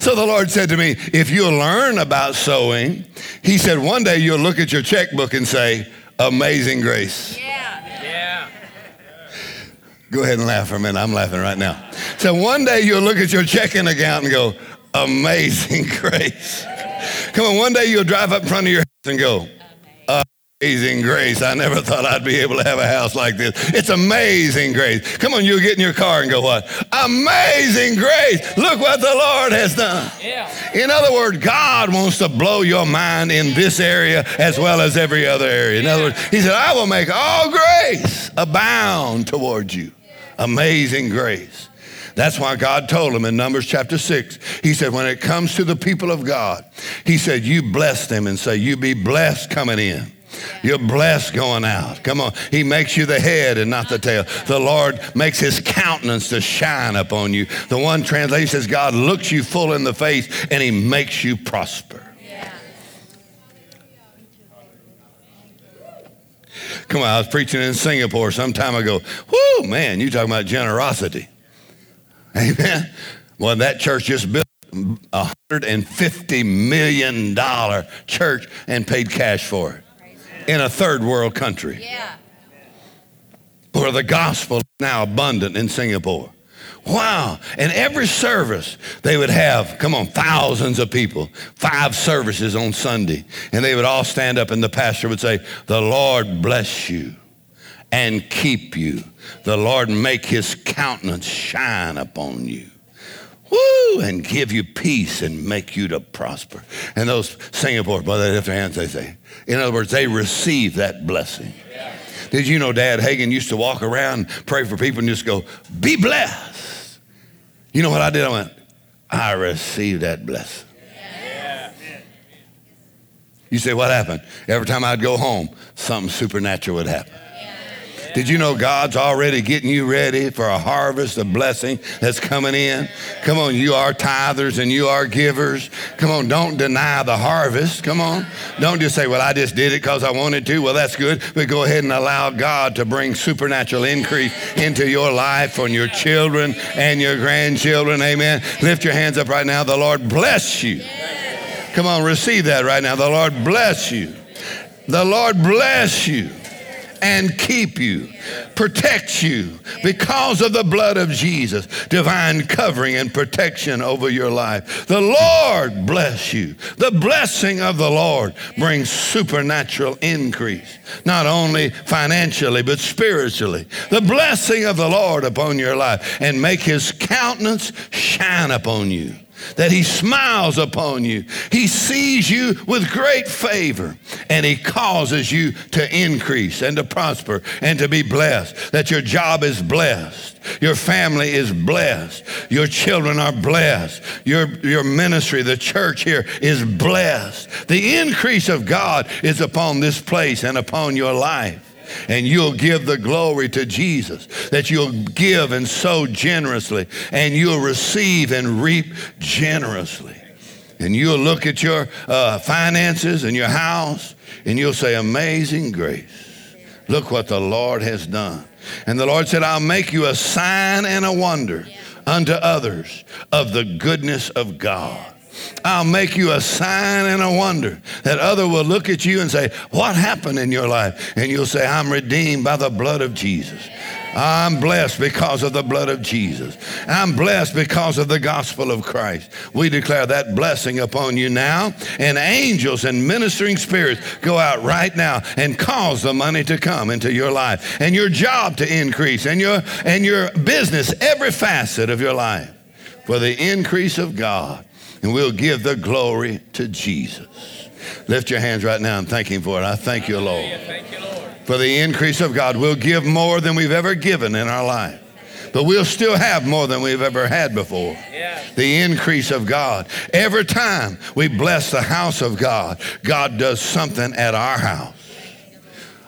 So the Lord said to me, if you'll learn about sowing, He said, one day you'll look at your checkbook and say, Amazing grace. Yeah. Yeah. Go ahead and laugh for a minute. I'm laughing right now. So one day you'll look at your checking account and go, Amazing [laughs] grace. Come on, one day you'll drive up in front of your house and go, Amazing grace. I never thought I'd be able to have a house like this. It's amazing grace. Come on, you'll get in your car and go, What? Amazing grace. Look what the Lord has done. Yeah. In other words, God wants to blow your mind in this area as well as every other area. In other words, He said, I will make all grace abound towards you. Amazing grace. That's why God told him in Numbers chapter 6, he said, when it comes to the people of God, he said, you bless them and say, you be blessed coming in. You're blessed going out. Come on. He makes you the head and not the tail. The Lord makes his countenance to shine upon you. The one translation says God looks you full in the face and he makes you prosper. Come on, I was preaching in Singapore some time ago. Whoo, man, you talking about generosity. Amen. Well, that church just built a $150 million church and paid cash for it in a third world country Yeah. where the gospel is now abundant in Singapore. Wow. And every service, they would have, come on, thousands of people, five services on Sunday. And they would all stand up, and the pastor would say, The Lord bless you and keep you. The Lord make his countenance shine upon you. Woo! And give you peace and make you to prosper. And those Singapore, boy, they lift their hands, they say. In other words, they receive that blessing. Did you know Dad Hagin used to walk around, pray for people, and just go, Be blessed. You know what I did? I went, I received that blessing. You say, What happened? Every time I'd go home, something supernatural would happen. Did you know God's already getting you ready for a harvest of blessing that's coming in? Come on, you are tithers and you are givers. Come on, don't deny the harvest. Come on. Don't just say, well, I just did it because I wanted to. Well, that's good. But go ahead and allow God to bring supernatural increase into your life on your children and your grandchildren. Amen. Lift your hands up right now. The Lord bless you. Come on, receive that right now. The Lord bless you. The Lord bless you and keep you, protect you because of the blood of Jesus, divine covering and protection over your life. The Lord bless you. The blessing of the Lord brings supernatural increase, not only financially, but spiritually. The blessing of the Lord upon your life and make his countenance shine upon you that he smiles upon you. He sees you with great favor and he causes you to increase and to prosper and to be blessed. That your job is blessed. Your family is blessed. Your children are blessed. Your, your ministry, the church here is blessed. The increase of God is upon this place and upon your life and you'll give the glory to Jesus, that you'll give and sow generously, and you'll receive and reap generously. And you'll look at your uh, finances and your house, and you'll say, Amazing grace. Look what the Lord has done. And the Lord said, I'll make you a sign and a wonder unto others of the goodness of God. I'll make you a sign and a wonder that other will look at you and say, what happened in your life? And you'll say, I'm redeemed by the blood of Jesus. I'm blessed because of the blood of Jesus. I'm blessed because of the gospel of Christ. We declare that blessing upon you now, and angels and ministering spirits go out right now and cause the money to come into your life and your job to increase and your and your business, every facet of your life for the increase of God and we'll give the glory to Jesus. Lift your hands right now and thank Him for it. I thank you, Lord. For the increase of God. We'll give more than we've ever given in our life. But we'll still have more than we've ever had before. The increase of God. Every time we bless the house of God, God does something at our house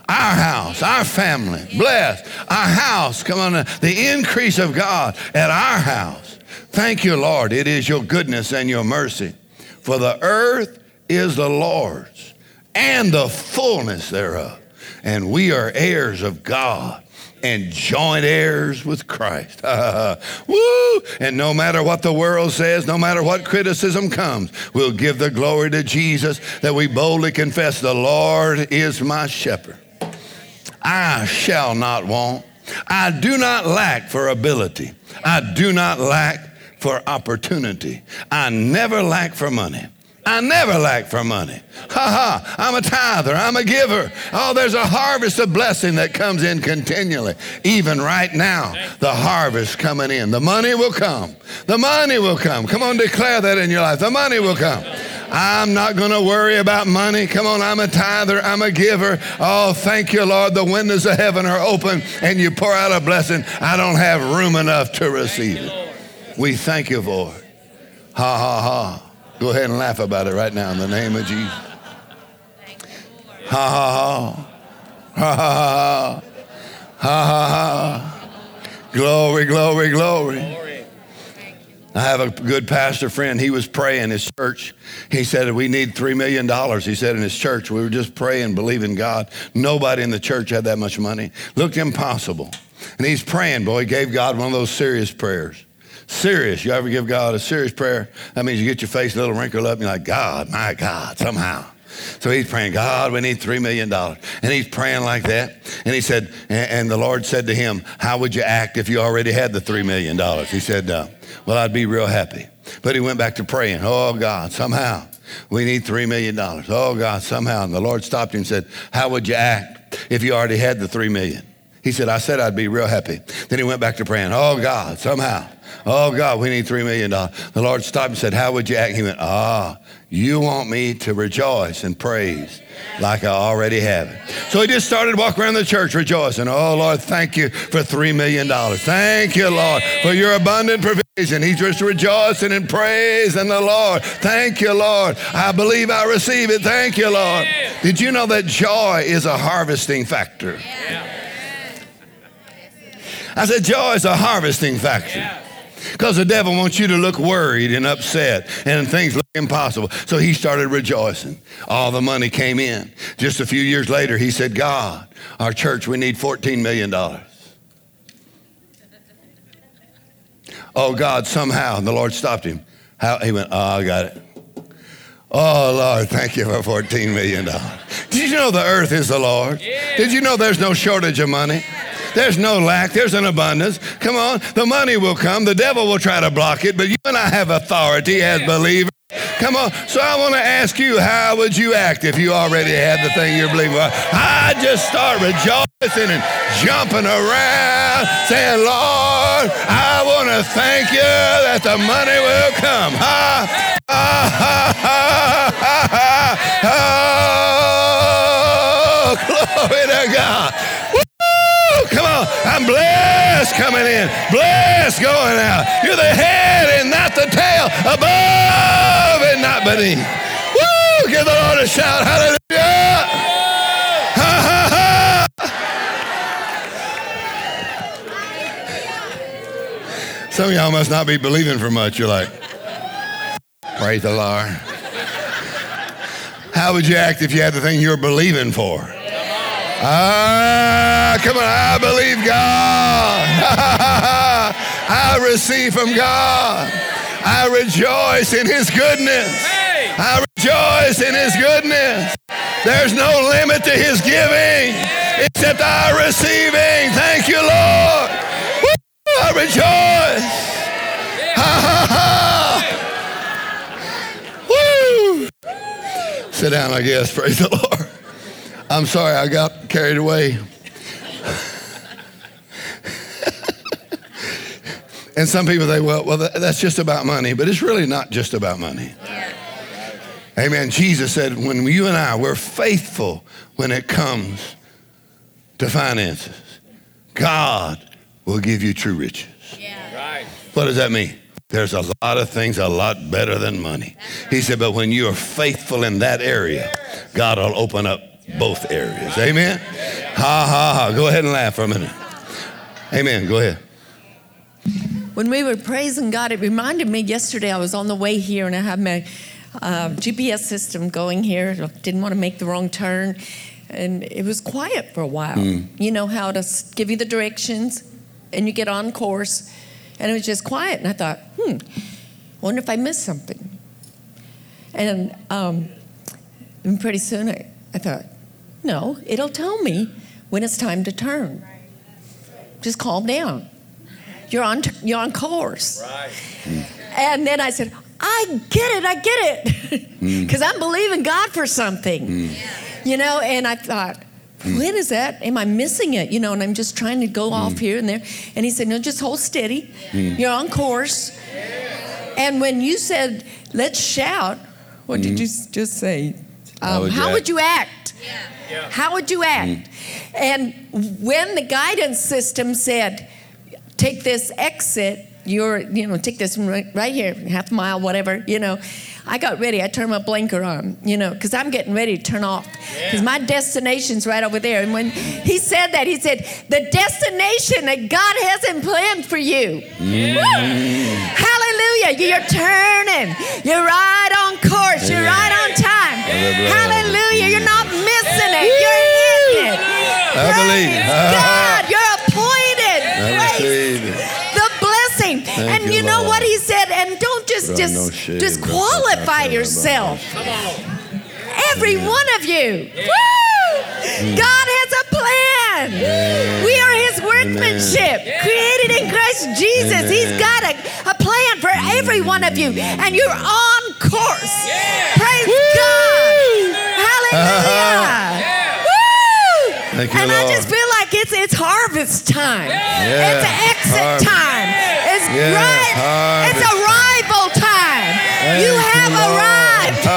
our house, our family, bless our house. Come on, the increase of God at our house. Thank you, Lord. It is your goodness and your mercy. For the earth is the Lord's and the fullness thereof. And we are heirs of God and joint heirs with Christ. [laughs] Woo! And no matter what the world says, no matter what criticism comes, we'll give the glory to Jesus that we boldly confess the Lord is my shepherd. I shall not want. I do not lack for ability. I do not lack for opportunity. I never lack for money. I never lack for money. Ha ha, I'm a tither, I'm a giver. Oh, there's a harvest of blessing that comes in continually. Even right now, the harvest coming in. The money will come. The money will come. Come on, declare that in your life. The money will come. I'm not going to worry about money. Come on, I'm a tither, I'm a giver. Oh, thank you, Lord. The windows of heaven are open and you pour out a blessing. I don't have room enough to receive it. We thank you for it. Ha ha ha. Go ahead and laugh about it right now in the name of Jesus. Ha ha ha. Ha ha ha. Ha ha ha. Glory, glory, glory. I have a good pastor friend. He was praying in his church. He said, We need $3 million. He said, In his church, we were just praying, believing God. Nobody in the church had that much money. Looked impossible. And he's praying, boy. He gave God one of those serious prayers. Serious. You ever give God a serious prayer? That means you get your face a little wrinkled up and you're like, God, my God, somehow. So he's praying, God, we need $3 million. And he's praying like that. And he said, and, the Lord said to him, How would you act if you already had the $3 million? He said, uh, Well, I'd be real happy. But he went back to praying, Oh, God, somehow we need $3 million. Oh, God, somehow. And the Lord stopped him and said, How would you act if you already had the $3 million? He said, I said I'd be real happy. Then he went back to praying, Oh, God, somehow. Oh, God, we need $3 million. The Lord stopped and said, How would you act? He went, Ah, you want me to rejoice and praise like I already have it. So he just started walking around the church rejoicing. Oh, Lord, thank you for $3 million. Thank you, Lord, for your abundant provision. He's just rejoicing and praising the Lord. Thank you, Lord. I believe I receive it. Thank you, Lord. Did you know that joy is a harvesting factor? I said, joy is a harvesting factor. Because the devil wants you to look worried and upset and things look impossible. So he started rejoicing. All the money came in. Just a few years later, he said, God, our church, we need $14 million. Oh, God, somehow, the Lord stopped him. How, he went, Oh, I got it. Oh, Lord, thank you for $14 million. Did you know the earth is the Lord? Did you know there's no shortage of money? There's no lack, there's an abundance. Come on, the money will come. The devil will try to block it, but you and I have authority as believers. Come on. So I want to ask you, how would you act if you already had the thing you're believing for? I just start rejoicing and jumping around, saying, Lord, I want to thank you that the money will come. Ha, ha, ha, ha, ha, ha. Oh, [laughs] glory to God. Come on. I'm blessed coming in, blessed going out. You're the head and not the tail, above and not beneath. Woo! Give the Lord a shout. Hallelujah. Ha, ha, ha. Some of y'all must not be believing for much. You're like, praise the Lord. How would you act if you had the thing you're believing for? Ah, come on, I believe God. [laughs] I receive from God. I rejoice in His goodness. I rejoice in His goodness. There's no limit to His giving except our receiving. Thank you, Lord. Woo, I rejoice. Ha, ha, ha. Woo. Sit down, I guess. Praise the Lord. I'm sorry, I got carried away. and some people say, well, well, that's just about money, but it's really not just about money. Amen. Jesus said, when you and I, we're faithful when it comes to finances, God will give you true riches. Right. What does that mean? There's a lot of things a lot better than money. He said, but when you are faithful in that area, God will open up both areas. Amen? Ha, ha, ha. Go ahead and laugh for a minute. Amen. Go ahead. When we were praising God, it reminded me yesterday I was on the way here and I had my uh, GPS system going here. Didn't want to make the wrong turn. And it was quiet for a while. You know how to give you the directions and you get on course. And it was just quiet. And I thought, hmm, wonder if I missed something. And, um, and pretty soon I, I thought, no, it'll tell me when it's time to turn. Just calm down. You're on, you're on course. Right. And then I said, I get it, I get it. [laughs] Because I'm believing God for something. You know, and I thought, when is that? Am I missing it? You know, and I'm just trying to go off here and there. And he said, No, just hold steady. You're on course. And when you said, let's shout, what did you just say? Um, would how would you act? How would you act? And when the guidance system said, take this exit, you're, you know, take this right, right here, half a mile, whatever, you know. I got ready. I turned my blinker on, you know, because I'm getting ready to turn off. Because my destination's right over there. And when he said that, he said, the destination that God has in plan for you. Woo! Hallelujah. You're turning. You're right on course. You're right on time. Hallelujah. You're hitting it. I believe. Praise God. You're appointed. I Praise it. the blessing. and you, you, know Lord. what he said? And don't just Bro, just no shit, disqualify yourself. every one of you. Woo! Mm. God has a plan. We are His workmanship, created in Christ Jesus. He's got a, a plan for every one of you, mm. and you're on course. Praise God. Hallelujah. Woo! [laughs] Thank you, and I just feel like it's it's harvest time. Yeah. It's exit Harvest. time. It's Yes, right. It's harvest. arrival time. you have Lord. arrived at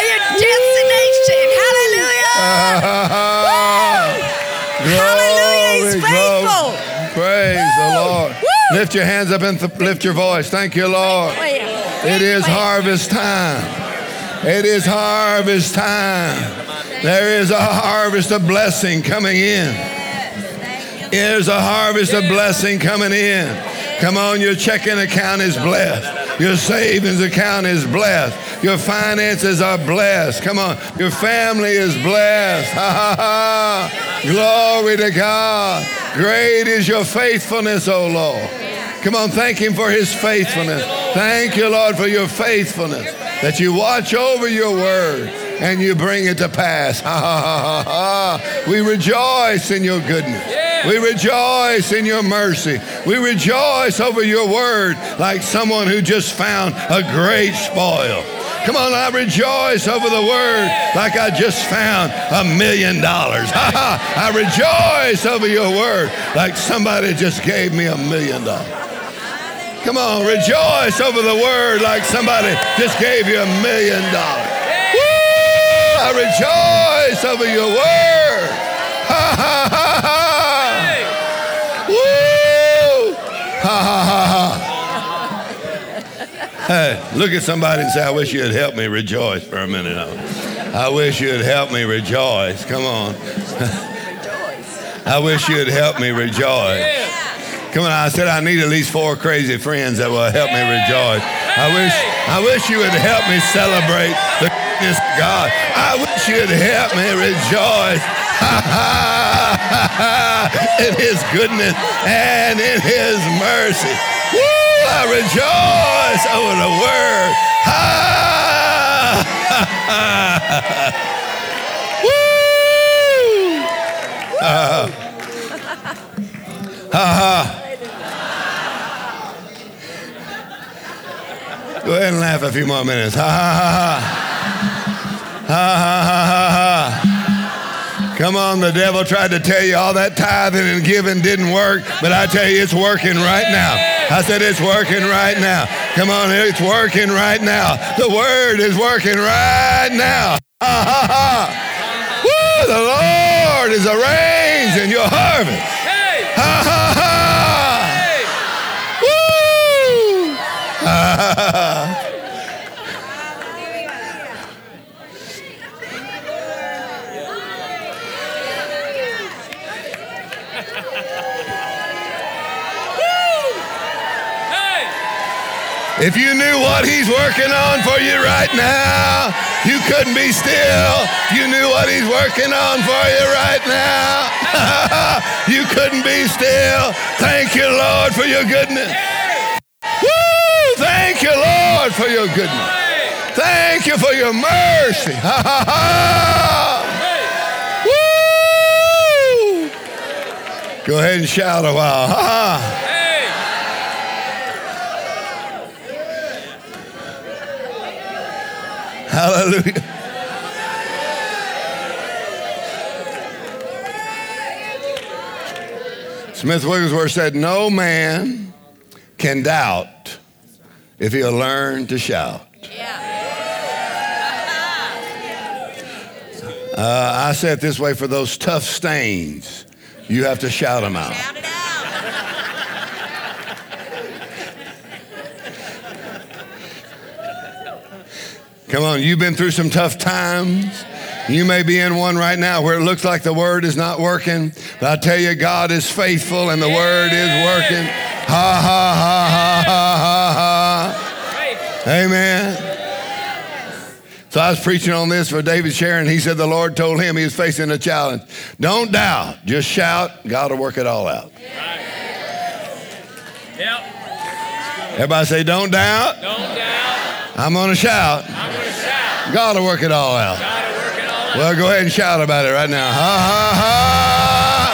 [laughs] [laughs] your destination. Hallelujah. [laughs] Hallelujah. He's faithful. glory. Praise the Lord. Woo. Lift your hands up and th- lift your voice. Thank you, Lord. It is harvest time. It is harvest time. There is a harvest of blessing coming in. There's a harvest of blessing coming in. Come on, your checking account is blessed. Your savings account is blessed. Your finances are blessed. Come on, your family is blessed. Ha ha ha. Glory to God. Great is your faithfulness, O Lord. Come on, thank Him for His faithfulness. Thank you, Lord, for your faithfulness. That you watch over your word and you bring it to pass. Ha ha ha ha ha. We rejoice in your goodness. We rejoice in your mercy. We rejoice over your word like someone who just found a great spoil. Come on, I rejoice over the word like I just found a million dollars. Ha [laughs] ha! I rejoice over your word like somebody just gave me a million dollars. Come on, rejoice over the word like somebody just gave you a million dollars. I rejoice over your word. Ha ha ha ha! Woo! Ha ha ha ha! Hey, look at somebody and say, I wish you'd help me rejoice for a minute. I wish you'd help me rejoice. Come on. [laughs] I wish you'd help me rejoice. Come on, I said I need at least four crazy friends that will help me rejoice. I wish I wish you would help me celebrate the God. I wish you'd help me rejoice. [laughs] in his goodness and in his mercy. Woo! I rejoice over the word. [laughs] Woo! Ha ha. Go ahead and laugh a few more minutes. Ha ha ha. Ha ha ha ha. Come on, the devil tried to tell you all that tithing and giving didn't work, but I tell you it's working right now. I said it's working right now. Come on, it's working right now. The word is working right now. Ha ha ha. Woo! The Lord is arranging your harvest. Ha ha ha. Woo! Ha ha ha. If you knew what he's working on for you right now, you couldn't be still. If you knew what he's working on for you right now, [laughs] you couldn't be still. Thank you, Lord, for your goodness. Woo! Thank you, Lord, for your goodness. Thank you for your mercy. Ha [laughs] ha. Woo! Go ahead and shout a while. Ha. [laughs] Hallelujah. Smith Wigglesworth said, No man can doubt if he'll learn to shout. Uh, I say it this way for those tough stains, you have to shout them out. Come on, you've been through some tough times. You may be in one right now where it looks like the word is not working, but I tell you, God is faithful and the word is working. Ha ha ha ha ha ha ha. Amen. So I was preaching on this for David Sharon. He said the Lord told him he was facing a challenge. Don't doubt, just shout. God will work it all out. Yep. Everybody say, don't doubt. Don't doubt. I'm going to shout. I'm going to shout. God will work it all out. It all out. Well, go ahead and shout about it right now. Ha ha ha!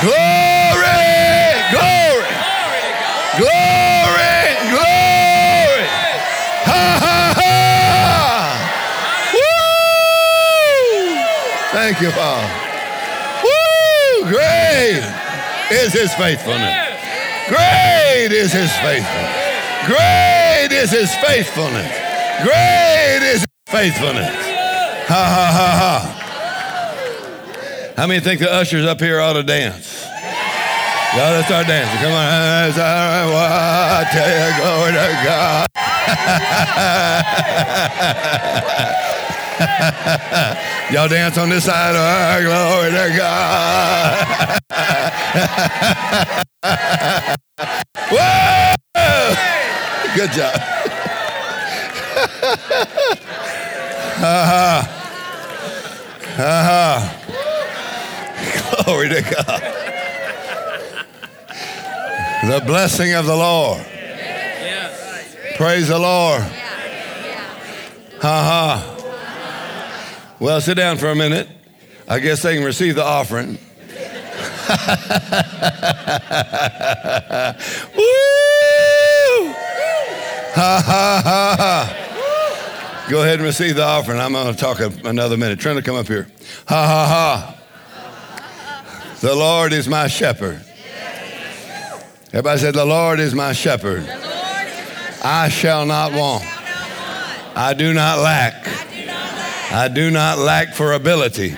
Glory! Glory! Glory! Glory! Ha ha ha! Woo! Thank you, Father. Woo! Great is His faithfulness. Great is His faithfulness. Great is His faithfulness. Great faithfulness. Ha ha ha ha. How many think the ushers up here ought to dance? Y'all let's start dancing. Come on. I tell you, glory to God. [laughs] Y'all dance on this side. Oh, glory to God. [laughs] Whoa! Good job. [laughs] ha ha. Ha ha. Glory to God. The blessing of the Lord. Praise the Lord. Ha ha. Uh-huh. Well, sit down for a minute. I guess they can receive the offering. [laughs] Woo! Ha ha ha ha. Go ahead and receive the offering. I'm going to talk a, another minute. Trying to come up here. Ha ha ha. The Lord is my shepherd. Everybody said, The Lord is my shepherd. I shall not want. I do not lack. I do not lack for ability.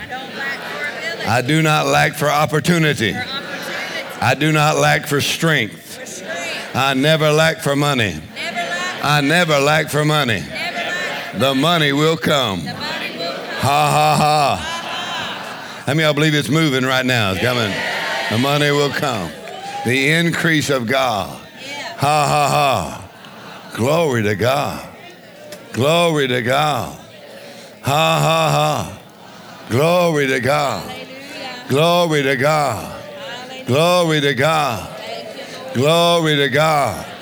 I do not lack for opportunity. I do not lack for strength. I never lack for money. I never lack for money. The money will come. Ha ha ha. How many of y'all believe it's moving right now? It's coming. The money will come. The increase of God. Ha ha ha. Glory to God. Glory to God. Ha ha ha. Glory to God. Glory to God. Glory to God. Glory to God.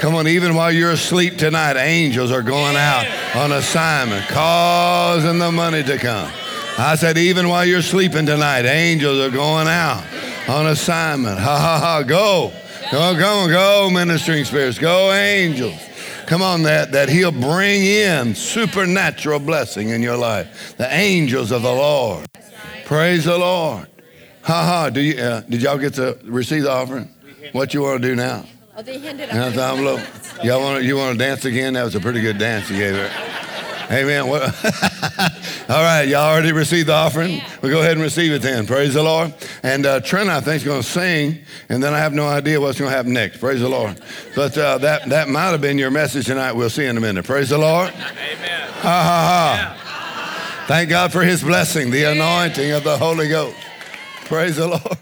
Come on, even while you're asleep tonight, angels are going out on assignment, causing the money to come. I said, even while you're sleeping tonight, angels are going out on assignment. Ha ha ha. Go. Go, go, go, ministering spirits. Go, angels. Come on, that, that he'll bring in supernatural blessing in your life. The angels of the Lord. Praise the Lord. Ha ha. Do you, uh, did y'all get to receive the offering? What you want to do now? Oh, they handed And I thought, look, y'all want to, you want to dance again? That was a pretty good dance you gave her. Amen. What- [laughs] All right, y'all already received the offering. We'll go ahead and receive it then. Praise the Lord. And uh, Trent, I think, is going to sing, and then I have no idea what's going to happen next. Praise the Lord. But uh, that, that might have been your message tonight. We'll see in a minute. Praise the Lord. Amen. Ha ha ha. Thank God for his blessing, the anointing of the Holy Ghost. Praise the Lord.